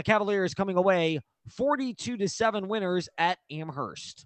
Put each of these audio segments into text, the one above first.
The Cavaliers coming away 42 to 7 winners at Amherst.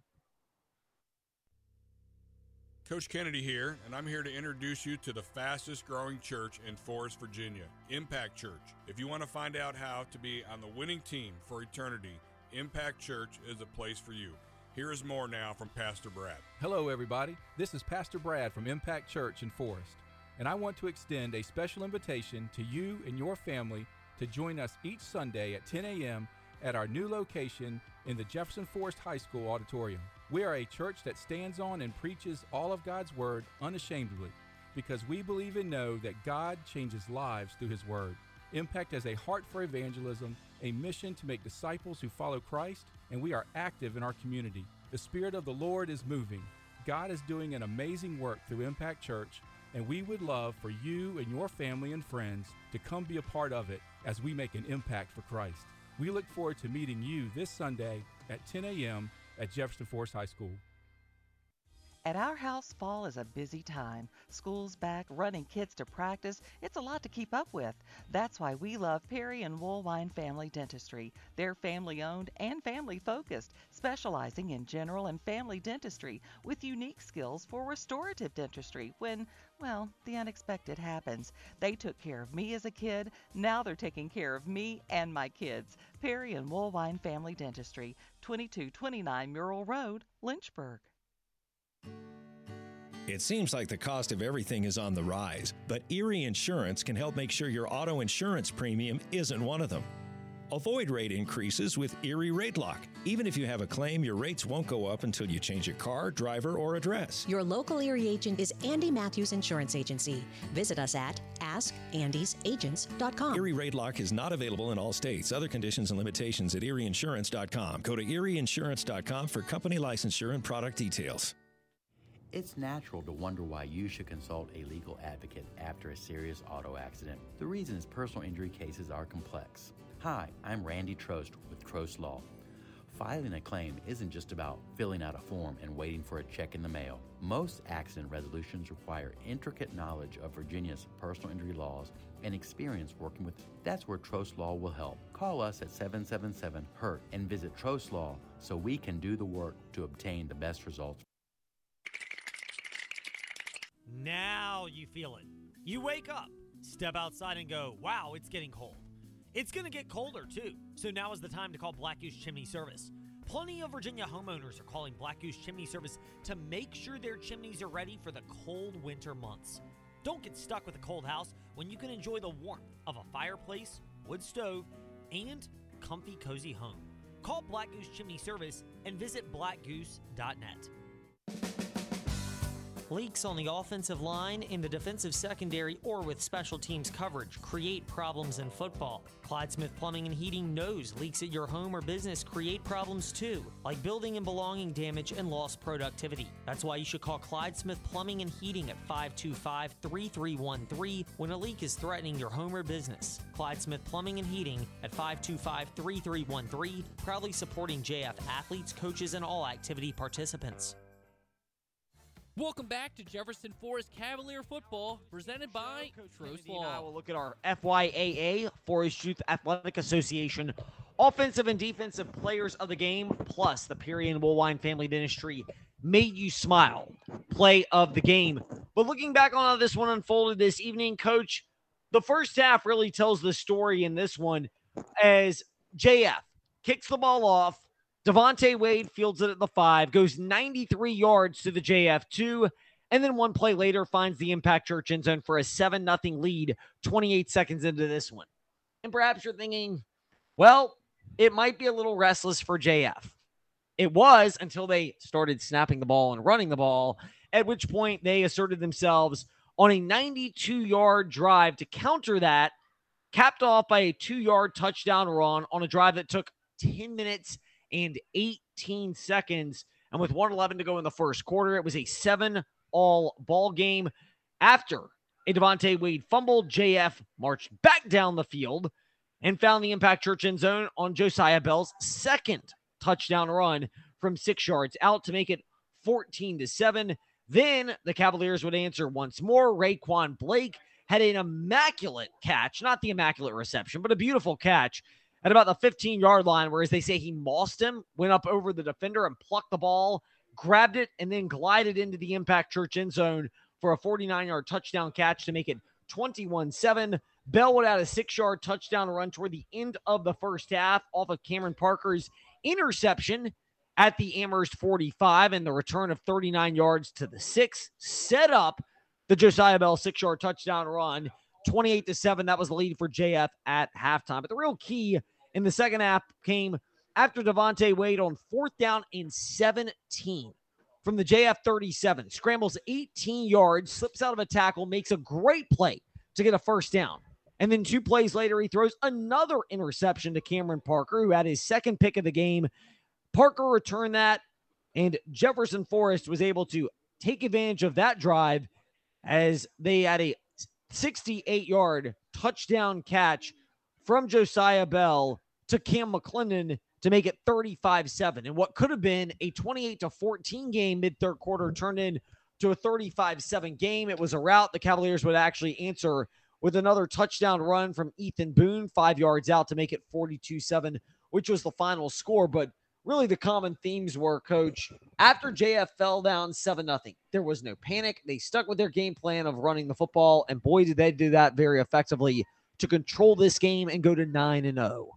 Coach Kennedy here, and I'm here to introduce you to the fastest growing church in Forest, Virginia, Impact Church. If you want to find out how to be on the winning team for eternity, Impact Church is a place for you. Here is more now from Pastor Brad. Hello, everybody. This is Pastor Brad from Impact Church in Forest, and I want to extend a special invitation to you and your family to join us each Sunday at 10 a.m. at our new location in the Jefferson Forest High School auditorium. We are a church that stands on and preaches all of God's Word unashamedly because we believe and know that God changes lives through His Word. Impact has a heart for evangelism, a mission to make disciples who follow Christ, and we are active in our community. The Spirit of the Lord is moving. God is doing an amazing work through Impact Church, and we would love for you and your family and friends to come be a part of it as we make an impact for Christ. We look forward to meeting you this Sunday at 10 a.m at Jefferson Forest High School. At our house, fall is a busy time. School's back, running kids to practice. It's a lot to keep up with. That's why we love Perry and Woolwine Family Dentistry. They're family owned and family focused, specializing in general and family dentistry with unique skills for restorative dentistry when, well, the unexpected happens. They took care of me as a kid. Now they're taking care of me and my kids. Perry and Woolwine Family Dentistry, 2229 Murrell Road, Lynchburg. It seems like the cost of everything is on the rise, but Erie Insurance can help make sure your auto insurance premium isn't one of them. Avoid rate increases with Erie Rate Lock. Even if you have a claim, your rates won't go up until you change your car, driver, or address. Your local Erie agent is Andy Matthews Insurance Agency. Visit us at askandysagents.com. Erie Rate Lock is not available in all states. Other conditions and limitations at erieinsurance.com. Go to erieinsurance.com for company licensure and product details. It's natural to wonder why you should consult a legal advocate after a serious auto accident. The reason is personal injury cases are complex. Hi, I'm Randy Trost with Trost Law. Filing a claim isn't just about filling out a form and waiting for a check in the mail. Most accident resolutions require intricate knowledge of Virginia's personal injury laws and experience working with. That's where Trost Law will help. Call us at 777 HURT and visit Trost Law so we can do the work to obtain the best results. Now you feel it. You wake up, step outside, and go, wow, it's getting cold. It's going to get colder too, so now is the time to call Black Goose Chimney Service. Plenty of Virginia homeowners are calling Black Goose Chimney Service to make sure their chimneys are ready for the cold winter months. Don't get stuck with a cold house when you can enjoy the warmth of a fireplace, wood stove, and comfy, cozy home. Call Black Goose Chimney Service and visit blackgoose.net. Leaks on the offensive line, in the defensive secondary, or with special teams coverage create problems in football. Clyde Smith Plumbing and Heating knows leaks at your home or business create problems too, like building and belonging damage and lost productivity. That's why you should call Clyde Smith Plumbing and Heating at 525 3313 when a leak is threatening your home or business. Clyde Smith Plumbing and Heating at 525 3313, proudly supporting JF athletes, coaches, and all activity participants. Welcome back to Jefferson Forest Cavalier football, presented by Trost Law. Now we'll look at our FYAA Forest Youth Athletic Association offensive and defensive players of the game, plus the Perry and Woolwine Family Dentistry made you smile play of the game. But looking back on how this one unfolded this evening, Coach, the first half really tells the story in this one as JF kicks the ball off Devonte Wade fields it at the five, goes 93 yards to the JF2, and then one play later finds the impact church end zone for a 7 0 lead 28 seconds into this one. And perhaps you're thinking, well, it might be a little restless for JF. It was until they started snapping the ball and running the ball, at which point they asserted themselves on a 92 yard drive to counter that, capped off by a two yard touchdown run on a drive that took 10 minutes and 18 seconds. And with 111 to go in the first quarter, it was a seven all ball game. After a Devonte Wade fumble, JF marched back down the field and found the impact church end zone on Josiah Bell's second touchdown run from six yards out to make it 14 to 7. Then the Cavaliers would answer once more. Raquan Blake had an immaculate catch, not the immaculate reception, but a beautiful catch at about the 15 yard line, whereas they say he mossed him, went up over the defender and plucked the ball, grabbed it, and then glided into the Impact Church end zone for a 49 yard touchdown catch to make it 21 7. Bell would add a six yard touchdown run toward the end of the first half off of Cameron Parker's interception at the Amherst 45 and the return of 39 yards to the six set up the Josiah Bell six yard touchdown run. 28 to 7. That was the lead for JF at halftime. But the real key in the second half came after Devontae Wade on fourth down and 17 from the JF 37. Scrambles 18 yards, slips out of a tackle, makes a great play to get a first down. And then two plays later, he throws another interception to Cameron Parker, who had his second pick of the game. Parker returned that, and Jefferson Forest was able to take advantage of that drive as they had a 68 yard touchdown catch from Josiah Bell to Cam McClendon to make it 35 7. And what could have been a 28 to 14 game mid third quarter turned into a 35 7 game. It was a route. The Cavaliers would actually answer with another touchdown run from Ethan Boone, five yards out to make it 42 7, which was the final score. But really, the common themes were, coach, after JF fell down 7 0, there was no panic. They stuck with their game plan of running the football. And boy, did they do that very effectively to control this game and go to 9 and 0.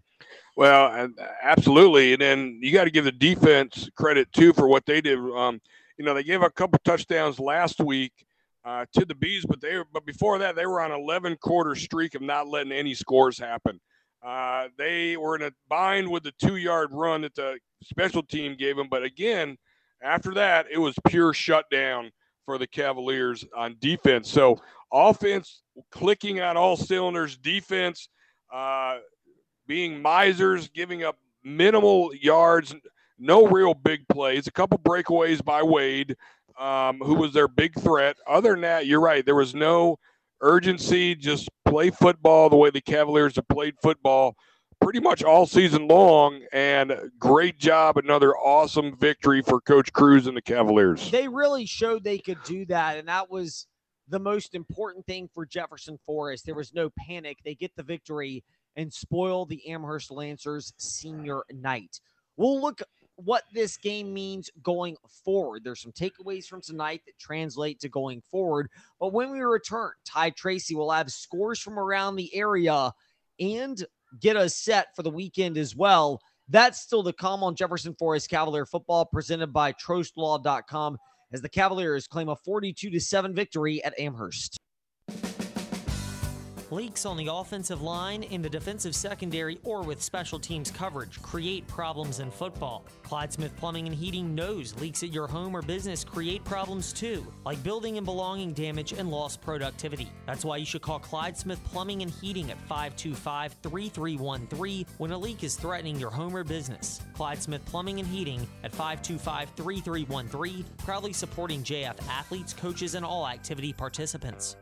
Well, absolutely. And then you got to give the defense credit too for what they did. Um, you know, they gave a couple touchdowns last week uh, to the bees, but they but before that they were on 11 quarter streak of not letting any scores happen. Uh, they were in a bind with the two yard run that the special team gave them, but again, after that it was pure shutdown for the Cavaliers on defense. So offense clicking on all cylinders, defense. Uh, being misers, giving up minimal yards, no real big plays, a couple breakaways by Wade, um, who was their big threat. Other than that, you're right. There was no urgency. Just play football the way the Cavaliers have played football pretty much all season long. And great job. Another awesome victory for Coach Cruz and the Cavaliers. They really showed they could do that. And that was the most important thing for Jefferson Forest. There was no panic. They get the victory and spoil the Amherst Lancers senior night. We'll look what this game means going forward. There's some takeaways from tonight that translate to going forward. But when we return, Ty Tracy will have scores from around the area and get us set for the weekend as well. That's still the come on Jefferson Forest Cavalier football presented by TrostLaw.com as the Cavaliers claim a 42 to 7 victory at Amherst. Leaks on the offensive line, in the defensive secondary, or with special teams coverage create problems in football. Clyde Smith Plumbing and Heating knows leaks at your home or business create problems too, like building and belonging damage and lost productivity. That's why you should call Clyde Smith Plumbing and Heating at 525 3313 when a leak is threatening your home or business. Clyde Smith Plumbing and Heating at 525 3313, proudly supporting JF athletes, coaches, and all activity participants.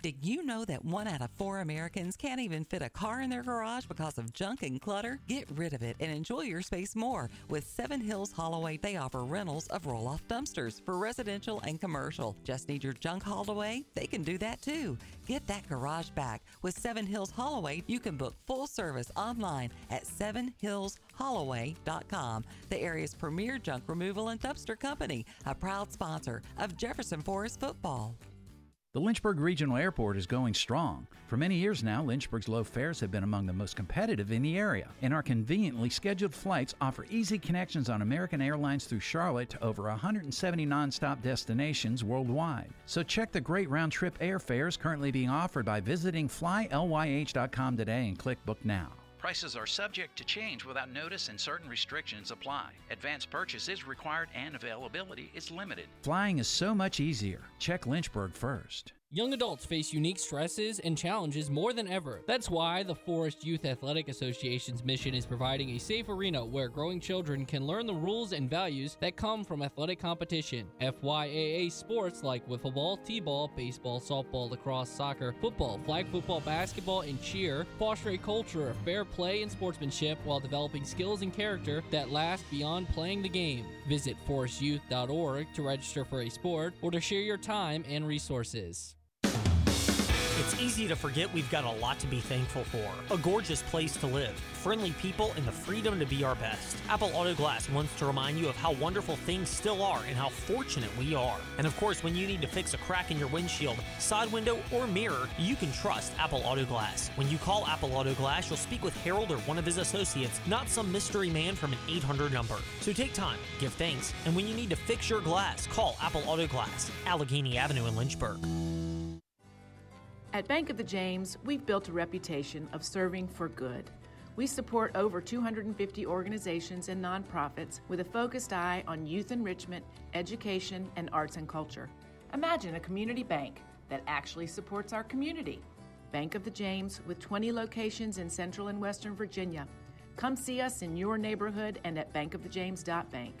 Did you know that one out of four Americans can't even fit a car in their garage because of junk and clutter? Get rid of it and enjoy your space more. With Seven Hills Holloway, they offer rentals of roll off dumpsters for residential and commercial. Just need your junk hauled away? They can do that too. Get that garage back. With Seven Hills Holloway, you can book full service online at sevenhillsholloway.com, the area's premier junk removal and dumpster company, a proud sponsor of Jefferson Forest football. The Lynchburg Regional Airport is going strong. For many years now, Lynchburg's low fares have been among the most competitive in the area, and our conveniently scheduled flights offer easy connections on American Airlines through Charlotte to over 170 nonstop destinations worldwide. So check the great round trip airfares currently being offered by visiting flylyh.com today and click Book Now. Prices are subject to change without notice and certain restrictions apply. Advance purchase is required and availability is limited. Flying is so much easier. Check Lynchburg first. Young adults face unique stresses and challenges more than ever. That's why the Forest Youth Athletic Association's mission is providing a safe arena where growing children can learn the rules and values that come from athletic competition. FYAA sports like wiffle ball, t-ball, baseball, softball, lacrosse, soccer, football, flag football, basketball, and cheer foster a culture of fair play and sportsmanship while developing skills and character that last beyond playing the game. Visit forestyouth.org to register for a sport or to share your time and resources. It's easy to forget we've got a lot to be thankful for. A gorgeous place to live, friendly people, and the freedom to be our best. Apple Auto Glass wants to remind you of how wonderful things still are and how fortunate we are. And of course, when you need to fix a crack in your windshield, side window, or mirror, you can trust Apple Auto Glass. When you call Apple Auto Glass, you'll speak with Harold or one of his associates, not some mystery man from an 800 number. So take time, give thanks, and when you need to fix your glass, call Apple Auto Glass, Allegheny Avenue in Lynchburg. At Bank of the James, we've built a reputation of serving for good. We support over 250 organizations and nonprofits with a focused eye on youth enrichment, education, and arts and culture. Imagine a community bank that actually supports our community. Bank of the James, with 20 locations in Central and Western Virginia. Come see us in your neighborhood and at bankofthejames.bank.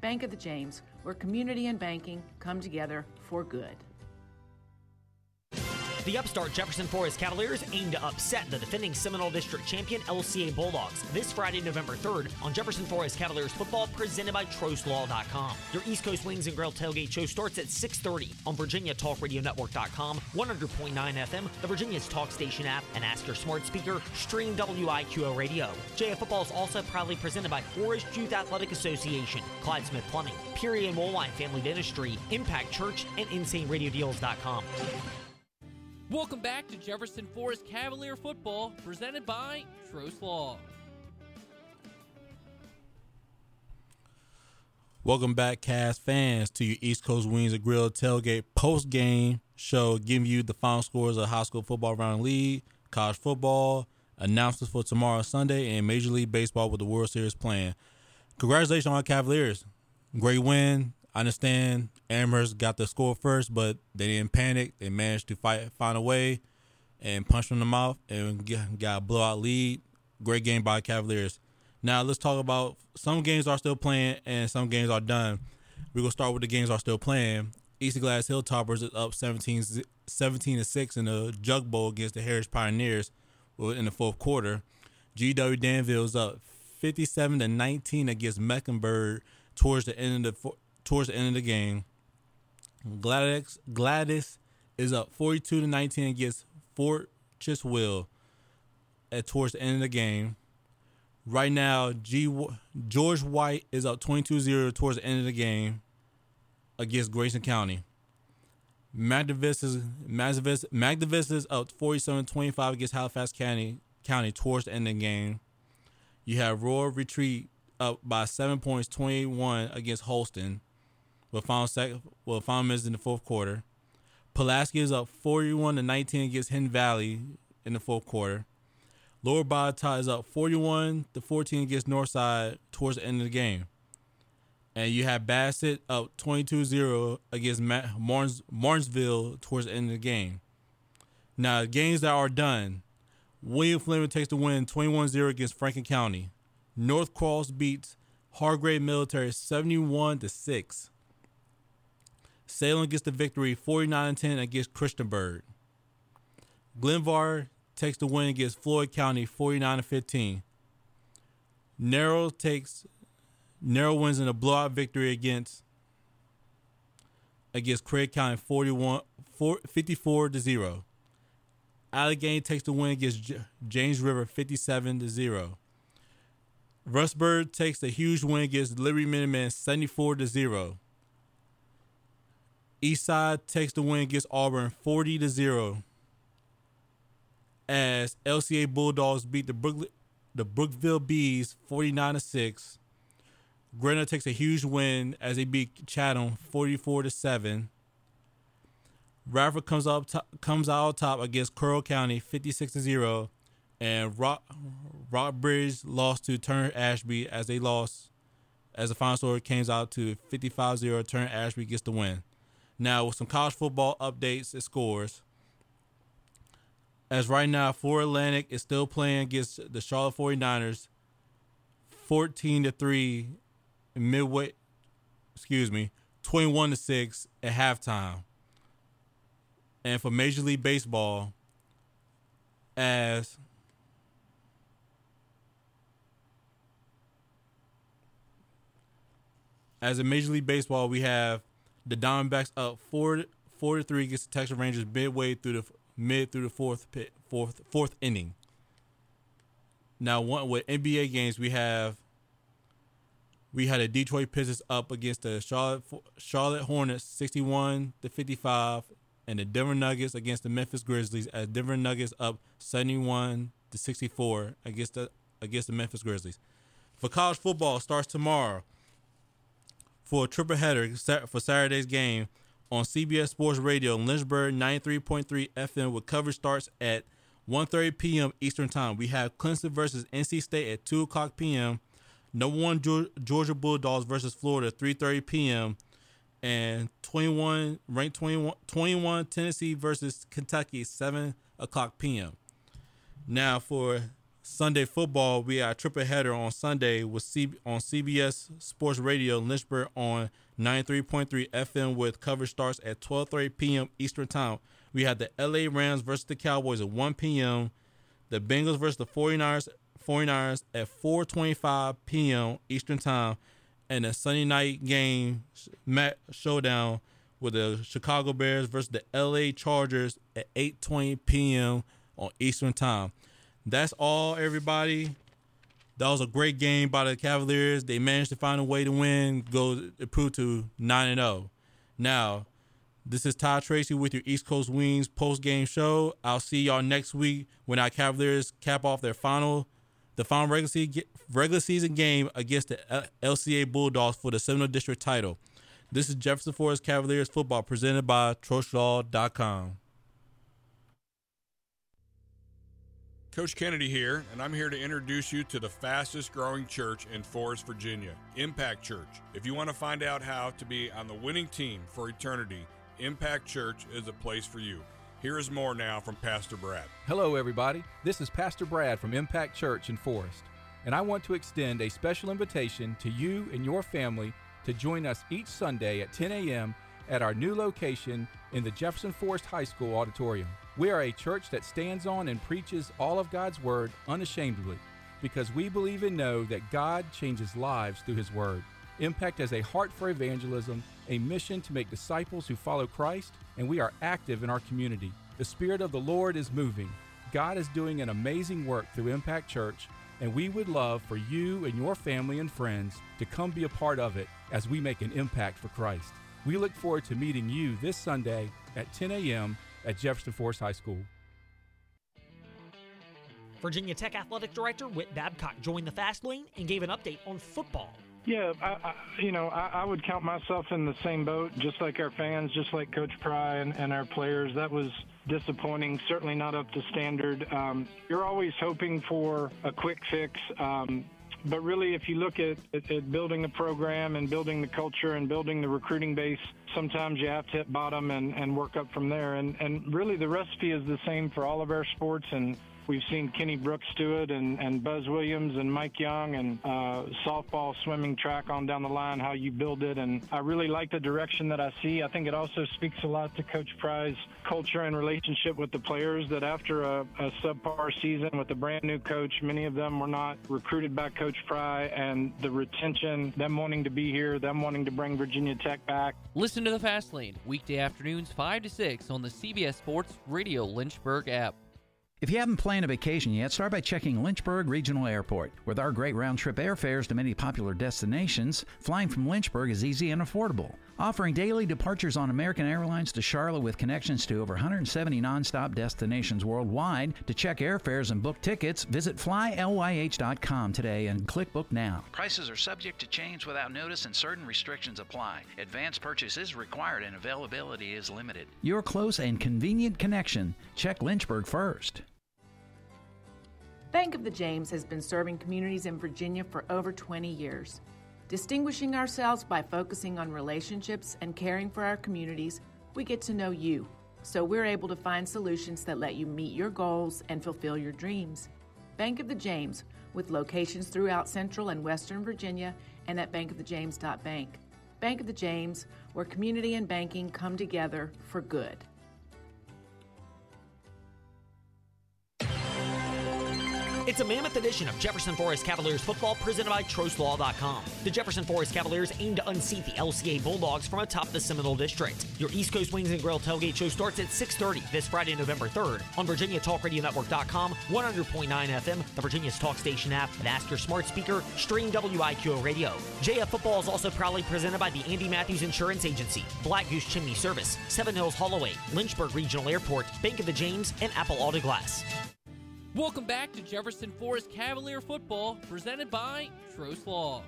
Bank of the James, where community and banking come together for good. The upstart Jefferson Forest Cavaliers aim to upset the defending Seminole District champion LCA Bulldogs this Friday, November 3rd on Jefferson Forest Cavaliers football presented by TrostLaw.com. Your East Coast Wings and Grill tailgate show starts at 6:30 on VirginiaTalkRadioNetwork.com, 100.9 FM, the Virginia's Talk Station app, and ask your smart speaker. Stream WIQO Radio. JF Football is also proudly presented by Forest Youth Athletic Association, Clyde Smith Plumbing, Perry and Woolwine Family Dentistry, Impact Church, and InsaneRadioDeals.com. Welcome back to Jefferson Forest Cavalier football, presented by Trost Law. Welcome back, cast fans, to your East Coast Wings and Grill tailgate post game show, giving you the final scores of high school football round league, college football, announcements for tomorrow Sunday, and Major League Baseball with the World Series playing. Congratulations on our Cavaliers. Great win. I understand Amherst got the score first, but they didn't panic. They managed to fight, find a way, and punch them in the mouth and got a blowout lead. Great game by Cavaliers. Now let's talk about some games are still playing and some games are done. We're gonna start with the games are still playing. E.C. Glass Hilltoppers is up 17, 17 to six in the Jug Bowl against the Heritage Pioneers in the fourth quarter. GW Danville is up 57 to 19 against Mecklenburg towards the end of the towards the end of the game. Gladys Gladys is up 42 to 19 against Fort Chiswell at towards the end of the game. Right now, G George Wythe is up 22-0 towards the end of the game against Grayson County. Magdavis is is up 47-25 against Halifax County County towards the end of the game. You have Rural Retreat up by seven points, 21 against Holston with final second, well, final minutes in the fourth quarter. Pulaski is up 41 to 19 against Hidden Valley in the fourth quarter. Lord Botetourt is up 41 to 14 against Northside towards the end of the game. And you have Bassett up 22-0 against Martins, Martinsville towards the end of the game. Now, games that are done. William Fleming takes the win 21-0 against Franklin County. North Cross beats Hargrave Military 71 to 6. Salem gets the victory 49 10 against Christiansburg. Glenvar takes the win against Floyd County 49 15. Narrow takes Narrow wins in a blowout victory against against Craig County 41 4, 54 to 0. Allegheny takes the win against J- James River 57 to 0. Rustburg takes a huge win against Liberty Minutemen 74 to 0. Eastside takes the win against Auburn 40 to 0. As LCA Bulldogs beat the the Brookville Bees 49 to 6. Gretna takes a huge win as they beat Chatham 44 to 7. Radford comes up top, comes out top against Carroll County 56 to 0 and Rock Rockbridge lost to Turner Ashby as they lost as the final score came out to 55-0 Turner Ashby gets the win. Now, with some college football updates and scores, as right now, Florida Atlantic is still playing against the Charlotte 49ers 14 to 3 midway, excuse me, 21 to 6 at halftime. And for Major League Baseball, as as in Major League Baseball, we have the Diamondbacks up four four to three against the Texas Rangers midway through the mid through the fourth pit, fourth fourth inning. Now, one with NBA games, we have we had a Detroit Pistons up against the Charlotte Charlotte Hornets, sixty-one to fifty-five, and the Denver Nuggets against the Memphis Grizzlies. As Denver Nuggets up seventy-one to sixty-four against the against the Memphis Grizzlies. For college football, starts tomorrow for a triple header for Saturday's game on CBS Sports Radio, Lynchburg 93.3 FM with coverage starts at 1.30 p.m. Eastern Time. We have Clemson versus NC State at 2 o'clock p.m. Number one Georgia Bulldogs versus Florida 3.30 p.m. And 21 ranked 21, 21 Tennessee versus Kentucky 7 o'clock p.m. Now for Sunday football, we got a triple header on Sunday with C- on CBS Sports Radio Lynchburg on 93.3 FM with coverage starts at 12:30 p.m. Eastern Time. We had the LA Rams versus the Cowboys at 1 p.m. The Bengals versus the 49ers 49ers at 4:25 p.m. Eastern Time and a Sunday night game match showdown with the Chicago Bears versus the LA Chargers at 8:20 p.m. on Eastern Time. That's all, everybody. That was a great game by the Cavaliers. They managed to find a way to win, go improve to nine and zero. Oh. Now, this is Todd Tracy with your East Coast Wings post game show. I'll see y'all next week when our Cavaliers cap off their final, the final regular season, game against the LCA Bulldogs for the Seminole District title. This is Jefferson Forest Cavaliers football presented by TrostLaw.com. Coach Kennedy here, and I'm here to introduce you to the fastest growing church in Forest, Virginia, Impact Church. If you want to find out how to be on the winning team for eternity, Impact Church is a place for you. Here is more now from Pastor Brad. Hello, everybody. This is Pastor Brad from Impact Church in Forest, and I want to extend a special invitation to you and your family to join us each Sunday at 10 a.m. at our new location in the Jefferson Forest High School auditorium. We are a church that stands on and preaches all of God's Word unashamedly because we believe and know that God changes lives through His Word. Impact has a heart for evangelism, a mission to make disciples who follow Christ, and we are active in our community. The Spirit of the Lord is moving. God is doing an amazing work through Impact Church, and we would love for you and your family and friends to come be a part of it as we make an impact for Christ. We look forward to meeting you this Sunday at 10 a.m at Jefferson Forest High School. Virginia Tech Athletic Director Whit Babcock joined the Fast Lane and gave an update on football. Yeah, I, I, you know, I, I, would count myself in the same boat, just like our fans, just like Coach Pry and, and our players. That was disappointing, certainly not up to standard. Um, you're always hoping for a quick fix. Um, but really, if you look at, at, at, building the program and building the culture and building the recruiting base, sometimes you have to hit bottom and, and work up from there. And, and really, the recipe is the same for all of our sports. And We've seen Kenny Brooks do it and, and Buzz Williams and Mike Young and uh, softball, swimming, track on down the line, how you build it. And I really like the direction that I see. I think it also speaks a lot to Coach Pry's culture and relationship with the players that after a, a subpar season with a brand new coach, many of them were not recruited by Coach Pry and the retention, them wanting to be here, them wanting to bring Virginia Tech back. Listen to the Fast Lane, weekday afternoons 5 to 6 on the CBS Sports Radio Lynchburg app. If you haven't planned a vacation yet, start by checking Lynchburg Regional Airport. With our great round trip airfares to many popular destinations, flying from Lynchburg is easy and affordable. Offering daily departures on American Airlines to Charlotte with connections to over 170 nonstop destinations worldwide. To check airfares and book tickets, visit flylyh.com today and click Book Now. Prices are subject to change without notice and certain restrictions apply. Advance purchase is required and availability is limited. Your close and convenient connection. Check Lynchburg first. Bank of the James has been serving communities in Virginia for over 20 years. Distinguishing ourselves by focusing on relationships and caring for our communities, we get to know you, so we're able to find solutions that let you meet your goals and fulfill your dreams. Bank of the James, with locations throughout Central and Western Virginia and at bankofthejames.bank. Bank of the James, where community and banking come together for good. It's a mammoth edition of Jefferson Forest Cavaliers football presented by TrostLaw.com. The Jefferson Forest Cavaliers aim to unseat the LCA Bulldogs from atop the Seminole District. Your East Coast Wings and Grill tailgate show starts at 6.30 this Friday, November 3rd on VirginiaTalkRadioNetwork.com, 100.9 FM, the Virginia's Talk Station app, and ask your smart speaker, stream WIQO Radio. JF Football is also proudly presented by the Andy Matthews Insurance Agency, Black Goose Chimney Service, Seven Hills Holloway, Lynchburg Regional Airport, Bank of the James, and Apple Auto Glass. Welcome back to Jefferson Forest Cavalier football, presented by Trost Law.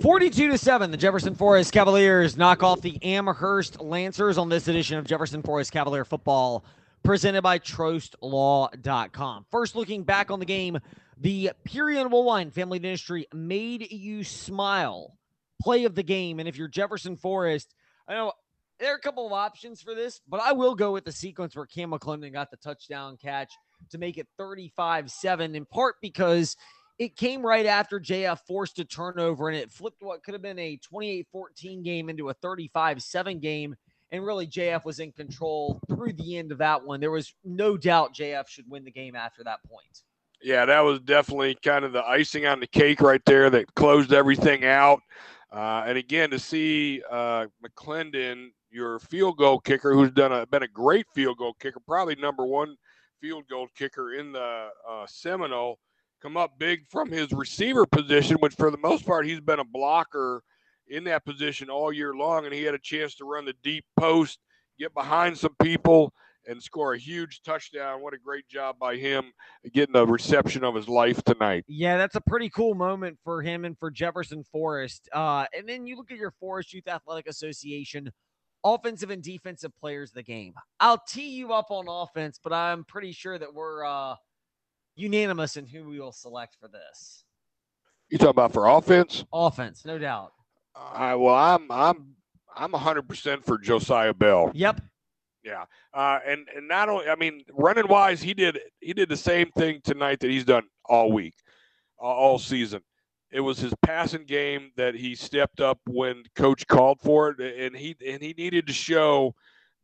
Forty-two to seven, the Jefferson Forest Cavaliers knock off the Amherst Lancers on this edition of Jefferson Forest Cavalier football, presented by TrostLaw.com. First, looking back on the game, the Perry and Woolwine Family Dentistry made you smile. Play of the game, and if you're Jefferson Forest, I know there are a couple of options for this, but I will go with the sequence where Cam McClendon got the touchdown catch to make it 35 7, in part because it came right after JF forced a turnover and it flipped what could have been a 28 14 game into a 35 7 game. And really, JF was in control through the end of that one. There was no doubt JF should win the game after that point. Yeah, that was definitely kind of the icing on the cake right there that closed everything out. Uh, and again, to see uh, McClendon your field goal kicker, who's done a been a great field goal kicker, probably number one field goal kicker in the uh, Seminole, come up big from his receiver position, which for the most part he's been a blocker in that position all year long, and he had a chance to run the deep post, get behind some people, and score a huge touchdown. What a great job by him getting the reception of his life tonight. Yeah, that's a pretty cool moment for him and for Jefferson Forest. Uh, and then you look at your Forest Youth Athletic Association offensive and defensive players of the game. I'll tee you up on offense, but I'm pretty sure that we're uh, unanimous in who we will select for this. You talking about for offense? Offense, no doubt. Uh, well, I'm I'm I'm 100 percent for Josiah Bell. Yep. Yeah, uh, and and not only I mean running wise, he did he did the same thing tonight that he's done all week, all season. It was his passing game that he stepped up when coach called for it, and he and he needed to show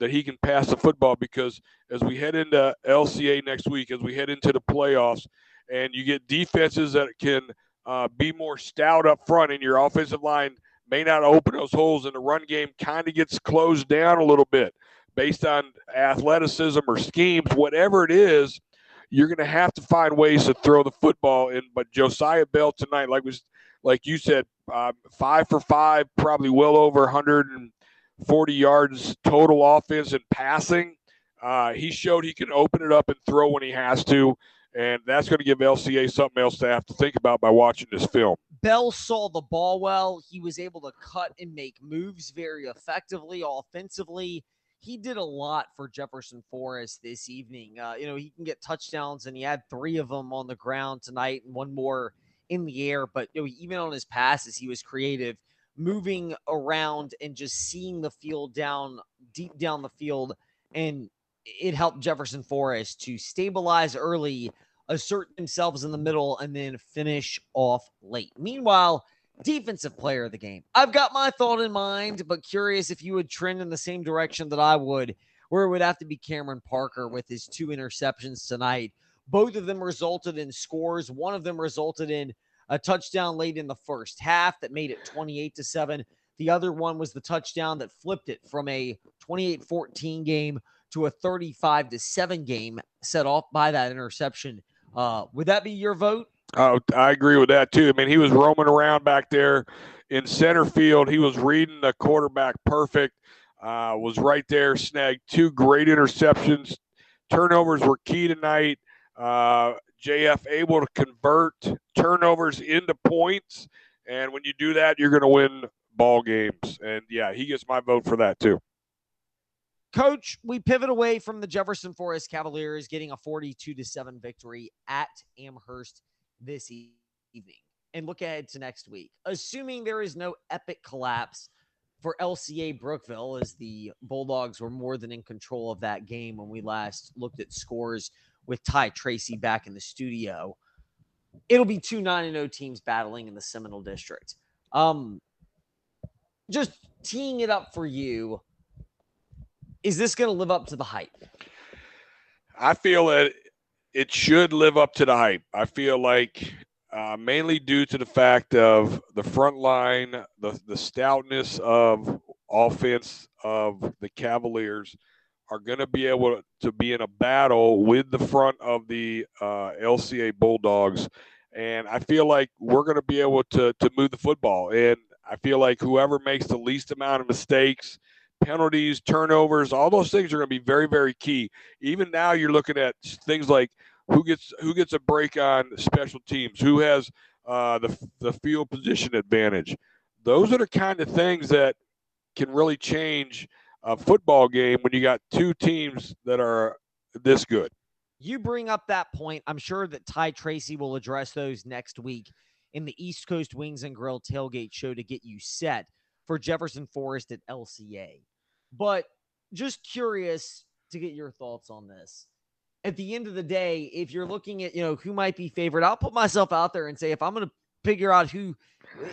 that he can pass the football because as we head into LCA next week, as we head into the playoffs, and you get defenses that can uh, be more stout up front, and your offensive line may not open those holes, and the run game kind of gets closed down a little bit based on athleticism or schemes, whatever it is you're going to have to find ways to throw the football in. But Josiah Bell tonight, like was like you said, uh, five for five, probably well over 140 yards total offense and passing. Uh, he showed he can open it up and throw when he has to. And that's going to give LCA something else to have to think about by watching this film. Bell saw the ball well. He was able to cut and make moves very effectively offensively he did a lot for Jefferson Forest this evening. Uh, you know, he can get touchdowns, and he had three of them on the ground tonight and one more in the air. But you know, even on his passes, he was creative, moving around and just seeing the field down deep down the field, and it helped Jefferson Forest to stabilize early, assert themselves in the middle, and then finish off late. Meanwhile defensive player of the game. I've got my thought in mind, but curious if you would trend in the same direction that I would, where it would have to be Cameron Parker with his two interceptions tonight. Both of them resulted in scores. One of them resulted in a touchdown late in the first half that made it 28 to 7. The other one was the touchdown that flipped it from a 28-14 game to a 35 to 7 game set off by that interception. Uh, would that be your vote? Oh, I agree with that too. I mean, he was roaming around back there in center field. He was reading the quarterback perfect. Uh, was right there, snagged two great interceptions. Turnovers were key tonight. Uh, JF able to convert turnovers into points, and when you do that, you're going to win ball games. And yeah, he gets my vote for that too. Coach, we pivot away from the Jefferson Forest Cavaliers getting a 42 to 7 victory at Amherst this evening and look ahead to next week. Assuming there is no epic collapse for LCA Brookville, as the Bulldogs were more than in control of that game when we last looked at scores with Ty Tracy back in the studio. It'll be two 9 0 teams battling in the Seminole District. Um, just teeing it up for you. is this going to live up to the hype? I feel that it should live up to the hype. I feel like uh, mainly due to the fact of the front line, the the stoutness of offense of the Cavaliers are going to be able to be in a battle with the front of the uh, LCA Bulldogs, and I feel like we're going to be able to to move the football. And I feel like whoever makes the least amount of mistakes penalties, turnovers, all those things are going to be very, very key. Even now, you're looking at things like who gets who gets a break on special teams, who has uh, the the field position advantage. Those are the kind of things that can really change a football game when you got two teams that are this good. You bring up that point. I'm sure that Ty Tracy will address those next week in the East Coast Wings and Grill tailgate show to get you set for Jefferson Forest at LCA. But just curious to get your thoughts on this. At the end of the day, if you're looking at, you know, who might be favored, I'll put myself out there and say if I'm going to figure out who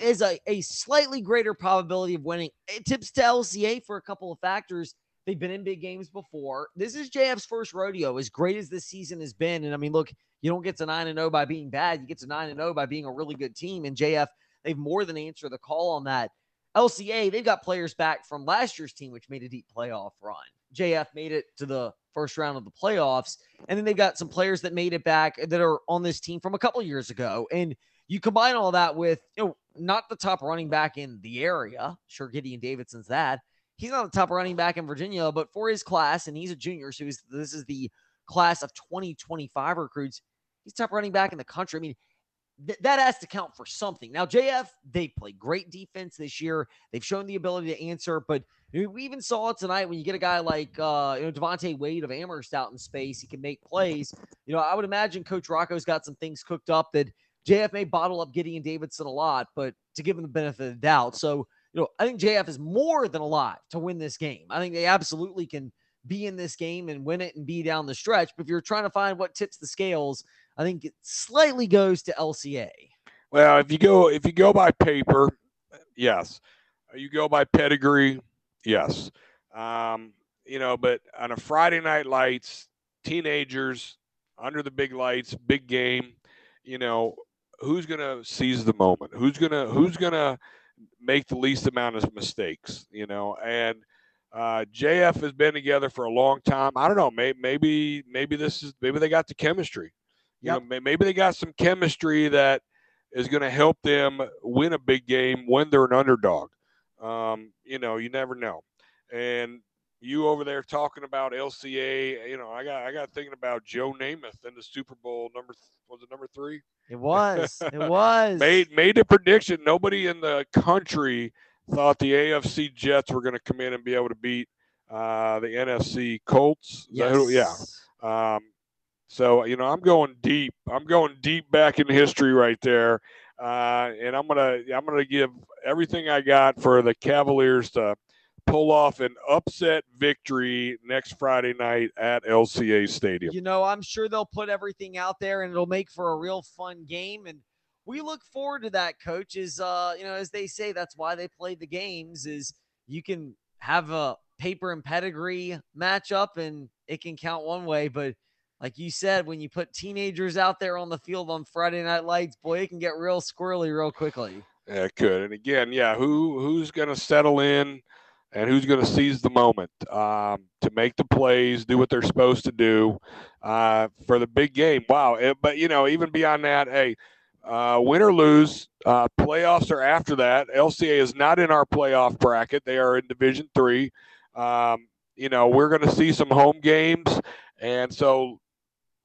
is a, a slightly greater probability of winning, it tips to LCA for a couple of factors. They've been in big games before. This is JF's first rodeo, as great as this season has been. And I mean, look, you don't get to 9 and 0 by being bad. You get to 9 and 0 by being a really good team. And JF, they've more than answered the call on that. LCA, they've got players back from last year's team, which made a deep playoff run. JF made it to the first round of the playoffs. And then they've got some players that made it back that are on this team from a couple years ago. And you combine all that with, you know, not the top running back in the area. Sure, Gideon Davidson's that. He's not the top running back in Virginia, but for his class, and he's a junior, so this is the class of 2025 recruits. He's top running back in the country. I mean, th- that has to count for something. Now, JF, they play great defense this year. They've shown the ability to answer, but we even saw it tonight when you get a guy like uh, you know Devontae Wade of Amherst out in space. He can make plays. You know, I would imagine Coach Rocco's got some things cooked up that JF may bottle up Gideon Davidson a lot, but to give him the benefit of the doubt. So, you know, I think JF is more than alive to win this game. I think they absolutely can be in this game and win it and be down the stretch. But if you're trying to find what tips the scales, I think it slightly goes to LCA. Well, if you go if you go by paper, yes. You go by pedigree, yes. Um, you know, but on a Friday night lights, teenagers under the big lights, big game, you know, who's gonna seize the moment? Who's gonna who's gonna make the least amount of mistakes? You know, and uh, JF has been together for a long time. I don't know. Maybe maybe maybe this is maybe they got the chemistry. Know, maybe they got some chemistry that is going to help them win a big game when they're an underdog. Um, you know, you never know. And you over there talking about LCA, you know, I got I got thinking about Joe Namath in the Super Bowl number was it number three? It was. It was. made made a prediction. Nobody in the country thought the AFC Jets were going to come in and be able to beat uh, the NFC Colts. Yes. yeah. Um, so, you know, I'm going deep. I'm going deep back in history right there. Uh, and I'm gonna I'm gonna give everything I got for the Cavaliers to pull off an upset victory next Friday night at LCA Stadium. You know, I'm sure they'll put everything out there and it'll make for a real fun game. And we look forward to that, coach. Is uh, you know, as they say, that's why they play the games, is you can have a paper and pedigree matchup and it can count one way, but like you said, when you put teenagers out there on the field on Friday Night Lights, boy, it can get real squirrely real quickly. Yeah, it could. And again, yeah, who who's going to settle in and who's going to seize the moment um, to make the plays, do what they're supposed to do uh, for the big game? Wow! It, but you know, even beyond that, hey, uh, win or lose, uh, playoffs are after that. LCA is not in our playoff bracket; they are in Division Three. Um, you know, we're going to see some home games, and so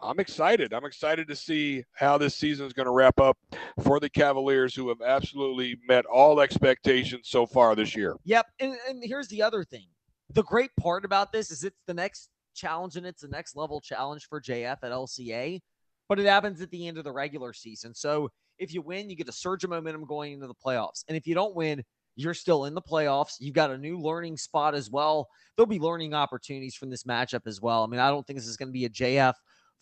I'm excited. I'm excited to see how this season is going to wrap up for the Cavaliers, who have absolutely met all expectations so far this year. Yep. And, and here's the other thing the great part about this is it's the next challenge and it's the next level challenge for JF at LCA, but it happens at the end of the regular season. So if you win, you get a surge of momentum going into the playoffs. And if you don't win, you're still in the playoffs. You've got a new learning spot as well. There'll be learning opportunities from this matchup as well. I mean, I don't think this is going to be a JF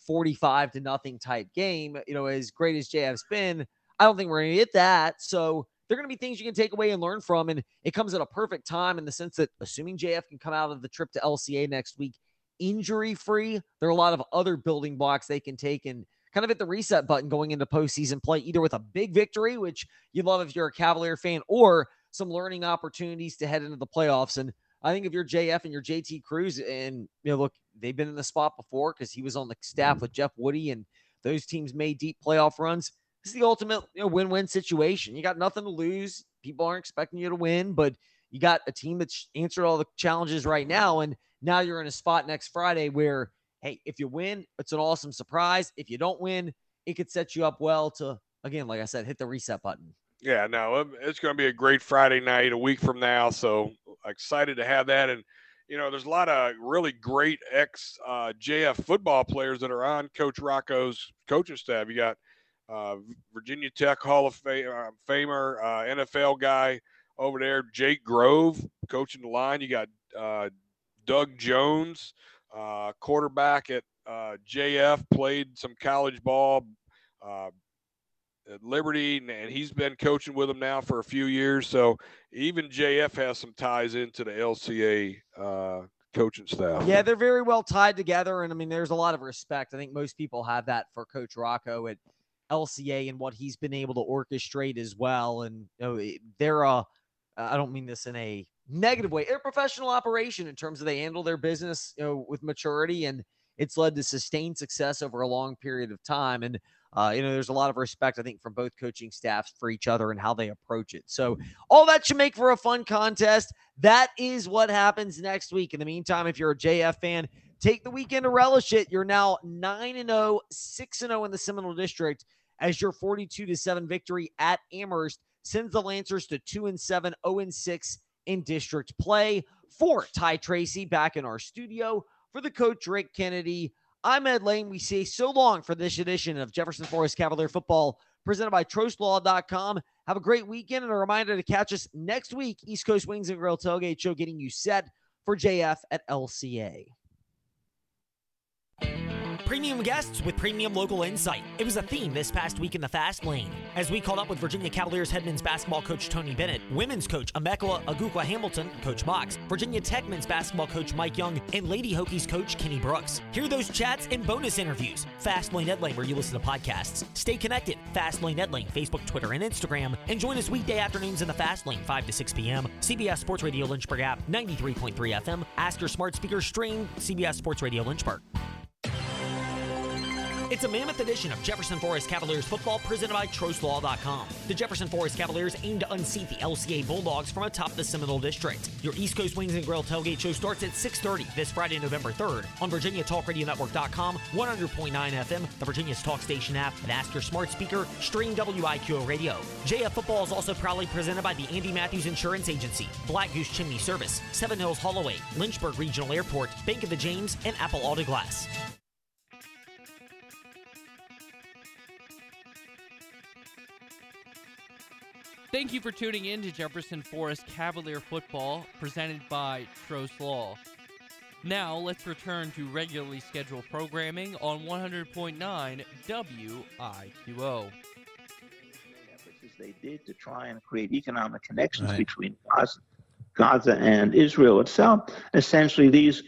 45 to nothing type game. You know, as great as JF's been, I don't think we're going to get that. So they're going to be things you can take away and learn from. And it comes at a perfect time in the sense that assuming JF can come out of the trip to LCA next week injury free, there are a lot of other building blocks they can take and kind of hit the reset button going into postseason play, either with a big victory, which you love if you're a Cavalier fan, or some learning opportunities to head into the playoffs. And I think if you're JF and you're JT Cruz, and you know, look, they've been in the spot before because he was on the staff with Jeff Woody, and those teams made deep playoff runs. This is the ultimate you know, win-win situation. You got nothing to lose. People aren't expecting you to win, but you got a team that's answered all the challenges right now, and now you're in a spot next Friday where, hey, if you win, it's an awesome surprise. If you don't win, it could set you up well to again, like I said, hit the reset button. Yeah, no, um, it's going to be a great Friday night a week from now. So excited to have that. And, you know, there's a lot of really great ex uh, JF football players that are on Coach Rocco's coaching staff. You got uh, Virginia Tech Hall of Fame, uh, Famer, uh, NFL guy over there, Jake Grove, coaching the line. You got uh, Doug Jones, uh, quarterback at JF, played some college ball at Liberty, and he's been coaching with them now for a few years. So even JF has some ties into the LCA uh, coaching staff. Yeah, they're very well tied together, and I mean, there's a lot of respect. I think most people have that for Coach Rocco at LCA and what he's been able to orchestrate as well. And you know, they're a, I don't mean this in a negative way, they're a professional operation in terms of they handle their business, you know, with maturity and it's led to sustained success over a long period of time. And uh, you know, there's a lot of respect, I think, from both coaching staffs for each other and how they approach it. So, all that should make for a fun contest. That is what happens next week. In the meantime, if you're a JF fan, take the weekend to relish it. You're now 9 and 0, 6 and 0 in the Seminole District as your 42 to 7 victory at Amherst sends the Lancers to 2 and 7, 0 and 6 in district play. For Ty Tracy back in our studio, for the coach Rick Kennedy. I'm Ed Lane. We say so long for this edition of Jefferson Forest Cavalier Football presented by TrostLaw.com. Have a great weekend and a reminder to catch us next week, East Coast Wings and Grill Tailgate Show, getting you set for JF at LCA premium guests with premium local insight. It was a theme this past week in the Fast Lane. As we caught up with Virginia Cavaliers head men's basketball coach Tony Bennett, women's coach Amaka Agugua-Hamilton, Coach Mox, Virginia Tech men's basketball coach Mike Young, and Lady Hokies coach Kenny Brooks. Hear those chats and bonus interviews. Fast Lane Ed Lane, where you listen to podcasts. Stay connected. Fast Lane Ed Lane, Facebook, Twitter, and Instagram. And join us weekday afternoons in the Fast Lane, 5 to 6 p.m. CBS Sports Radio Lynchburg app, 93.3 FM. Ask your smart speaker stream CBS Sports Radio Lynchburg. It's a mammoth edition of Jefferson Forest Cavaliers football presented by TrostLaw.com. The Jefferson Forest Cavaliers aim to unseat the LCA Bulldogs from atop the Seminole District. Your East Coast Wings and Grill tailgate show starts at 6.30 this Friday, November 3rd on VirginiaTalkRadioNetwork.com, 100.9 FM, the Virginia's Talk Station app, and ask your smart speaker, stream WIQO Radio. JF Football is also proudly presented by the Andy Matthews Insurance Agency, Black Goose Chimney Service, Seven Hills Holloway, Lynchburg Regional Airport, Bank of the James, and Apple Auto Glass. Thank you for tuning in to Jefferson Forest Cavalier Football, presented by Trost Law. Now, let's return to regularly scheduled programming on 100.9 WIQO. They did to try and create economic connections right. between Gaza, Gaza and Israel itself. Essentially, these